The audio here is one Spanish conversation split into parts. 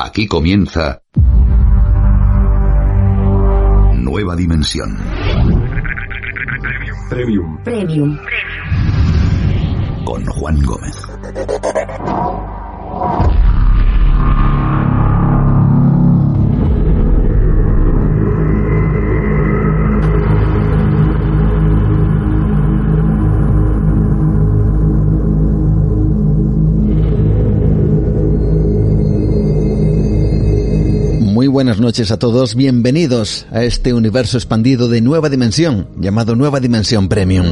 Aquí comienza Nueva Dimensión. Premium. Premium. Con Juan Gómez. Buenas noches a todos, bienvenidos a este universo expandido de nueva dimensión, llamado Nueva Dimensión Premium.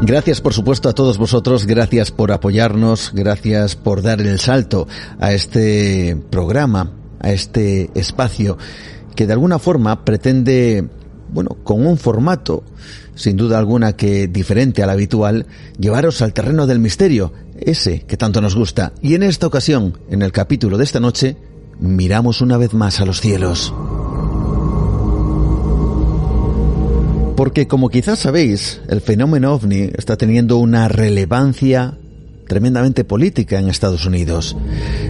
Gracias por supuesto a todos vosotros, gracias por apoyarnos, gracias por dar el salto a este programa, a este espacio que de alguna forma pretende, bueno, con un formato sin duda alguna que diferente al habitual, llevaros al terreno del misterio, ese que tanto nos gusta. Y en esta ocasión, en el capítulo de esta noche, miramos una vez más a los cielos. Porque como quizás sabéis, el fenómeno ovni está teniendo una relevancia tremendamente política en Estados Unidos.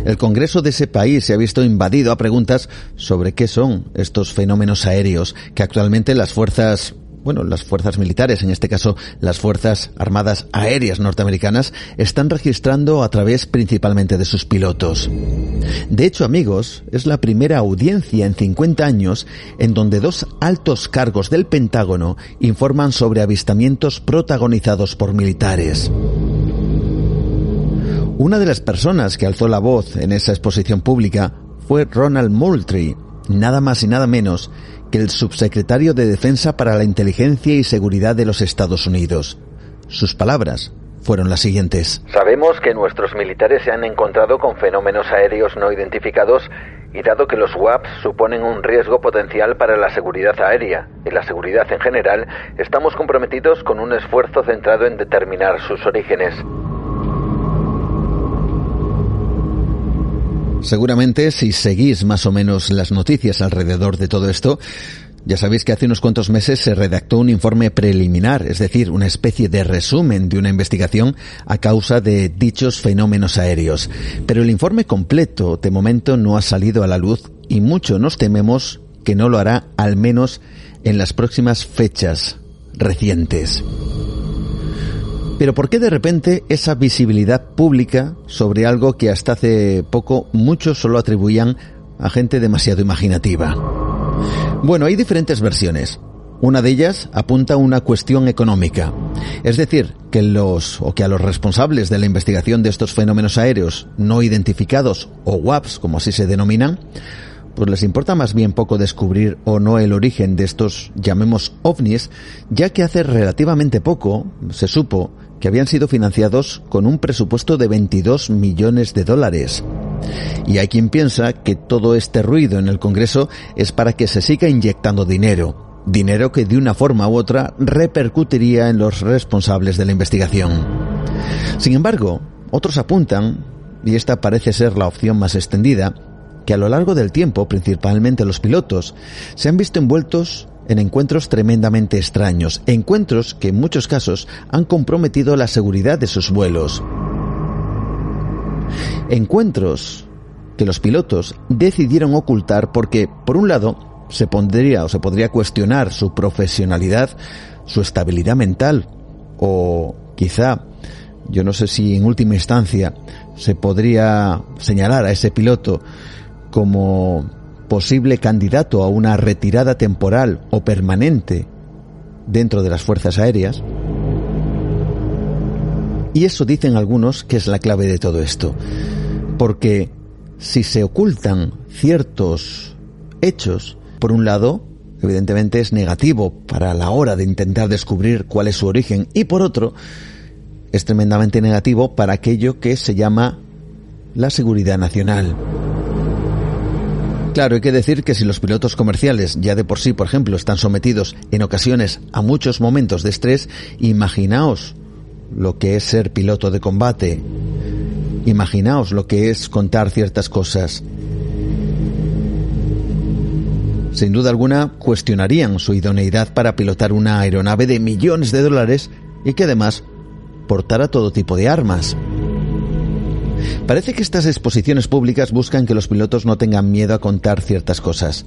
El Congreso de ese país se ha visto invadido a preguntas sobre qué son estos fenómenos aéreos que actualmente las fuerzas bueno, las fuerzas militares, en este caso las Fuerzas Armadas Aéreas norteamericanas, están registrando a través principalmente de sus pilotos. De hecho, amigos, es la primera audiencia en 50 años en donde dos altos cargos del Pentágono informan sobre avistamientos protagonizados por militares. Una de las personas que alzó la voz en esa exposición pública fue Ronald Moultrie, nada más y nada menos que el subsecretario de Defensa para la Inteligencia y Seguridad de los Estados Unidos. Sus palabras fueron las siguientes. Sabemos que nuestros militares se han encontrado con fenómenos aéreos no identificados y dado que los WAPs suponen un riesgo potencial para la seguridad aérea y la seguridad en general, estamos comprometidos con un esfuerzo centrado en determinar sus orígenes. Seguramente si seguís más o menos las noticias alrededor de todo esto, ya sabéis que hace unos cuantos meses se redactó un informe preliminar, es decir, una especie de resumen de una investigación a causa de dichos fenómenos aéreos. Pero el informe completo de momento no ha salido a la luz y mucho nos tememos que no lo hará al menos en las próximas fechas recientes. Pero ¿por qué de repente esa visibilidad pública sobre algo que hasta hace poco muchos solo atribuían a gente demasiado imaginativa? Bueno, hay diferentes versiones. Una de ellas apunta a una cuestión económica. Es decir, que los o que a los responsables de la investigación de estos fenómenos aéreos no identificados o WAPs, como así se denominan, pues les importa más bien poco descubrir o no el origen de estos, llamemos ovnis, ya que hace relativamente poco se supo que habían sido financiados con un presupuesto de 22 millones de dólares. Y hay quien piensa que todo este ruido en el Congreso es para que se siga inyectando dinero, dinero que de una forma u otra repercutiría en los responsables de la investigación. Sin embargo, otros apuntan, y esta parece ser la opción más extendida, que a lo largo del tiempo, principalmente los pilotos, se han visto envueltos en encuentros tremendamente extraños, encuentros que en muchos casos han comprometido la seguridad de sus vuelos. Encuentros que los pilotos decidieron ocultar porque, por un lado, se pondría o se podría cuestionar su profesionalidad, su estabilidad mental, o quizá, yo no sé si en última instancia se podría señalar a ese piloto como posible candidato a una retirada temporal o permanente dentro de las fuerzas aéreas. Y eso dicen algunos que es la clave de todo esto. Porque si se ocultan ciertos hechos, por un lado, evidentemente es negativo para la hora de intentar descubrir cuál es su origen y por otro, es tremendamente negativo para aquello que se llama la seguridad nacional. Claro, hay que decir que si los pilotos comerciales ya de por sí, por ejemplo, están sometidos en ocasiones a muchos momentos de estrés, imaginaos lo que es ser piloto de combate. Imaginaos lo que es contar ciertas cosas. Sin duda alguna, cuestionarían su idoneidad para pilotar una aeronave de millones de dólares y que además portara todo tipo de armas. Parece que estas exposiciones públicas buscan que los pilotos no tengan miedo a contar ciertas cosas,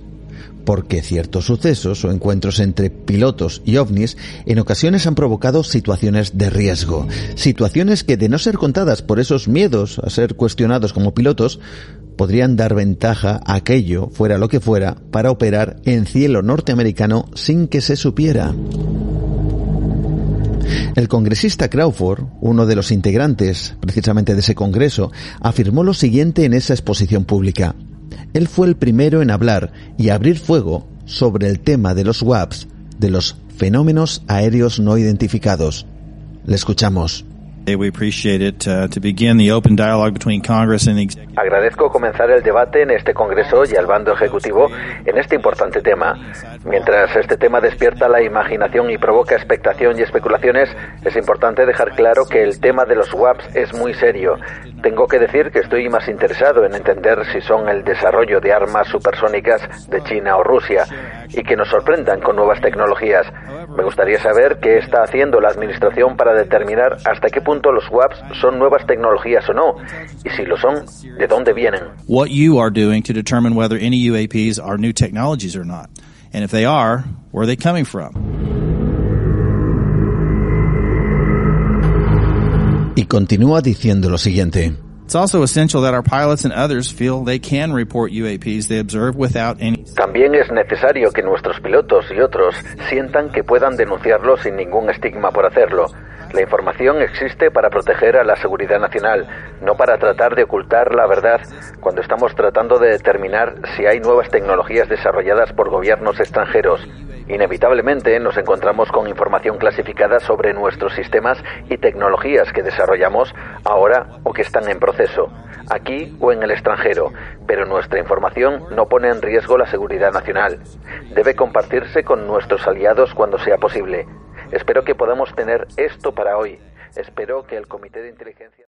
porque ciertos sucesos o encuentros entre pilotos y ovnis en ocasiones han provocado situaciones de riesgo, situaciones que de no ser contadas por esos miedos a ser cuestionados como pilotos, podrían dar ventaja a aquello, fuera lo que fuera, para operar en cielo norteamericano sin que se supiera. El congresista Crawford, uno de los integrantes precisamente de ese Congreso, afirmó lo siguiente en esa exposición pública. Él fue el primero en hablar y abrir fuego sobre el tema de los WAPs, de los fenómenos aéreos no identificados. Le escuchamos. Agradezco comenzar el debate en este Congreso y al bando ejecutivo en este importante tema. Mientras este tema despierta la imaginación y provoca expectación y especulaciones, es importante dejar claro que el tema de los WAPs es muy serio. Tengo que decir que estoy más interesado en entender si son el desarrollo de armas supersónicas de China o Rusia y que nos sorprendan con nuevas tecnologías. Me gustaría saber qué está haciendo la Administración para determinar hasta qué punto los WAPs son nuevas tecnologías o no, y si lo son, ¿de dónde vienen? What you are doing to determine whether any UAPs are new technologies or not, and if they are, where are they coming from? Y continúa diciendo lo siguiente. It's also essential that our pilots and others feel they can report UAPs they observe without any. También es necesario que nuestros pilotos y otros sientan que puedan denunciarlo sin ningún estigma por hacerlo. La información existe para proteger a la seguridad nacional, no para tratar de ocultar la verdad cuando estamos tratando de determinar si hay nuevas tecnologías desarrolladas por gobiernos extranjeros. Inevitablemente nos encontramos con información clasificada sobre nuestros sistemas y tecnologías que desarrollamos ahora o que están en proceso, aquí o en el extranjero, pero nuestra información no pone en riesgo la seguridad nacional. Debe compartirse con nuestros aliados cuando sea posible. Espero que podamos tener esto para hoy. Espero que el Comité de Inteligencia.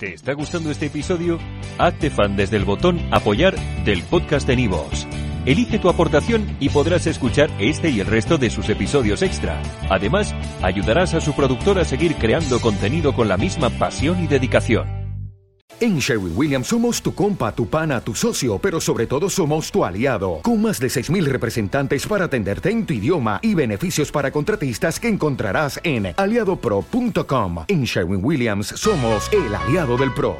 ¿Te está gustando este episodio? Hazte fan desde el botón Apoyar del podcast de Nivos. Elige tu aportación y podrás escuchar este y el resto de sus episodios extra. Además, ayudarás a su productor a seguir creando contenido con la misma pasión y dedicación. En Sherwin Williams somos tu compa, tu pana, tu socio, pero sobre todo somos tu aliado, con más de 6.000 representantes para atenderte en tu idioma y beneficios para contratistas que encontrarás en aliadopro.com. En Sherwin Williams somos el aliado del PRO.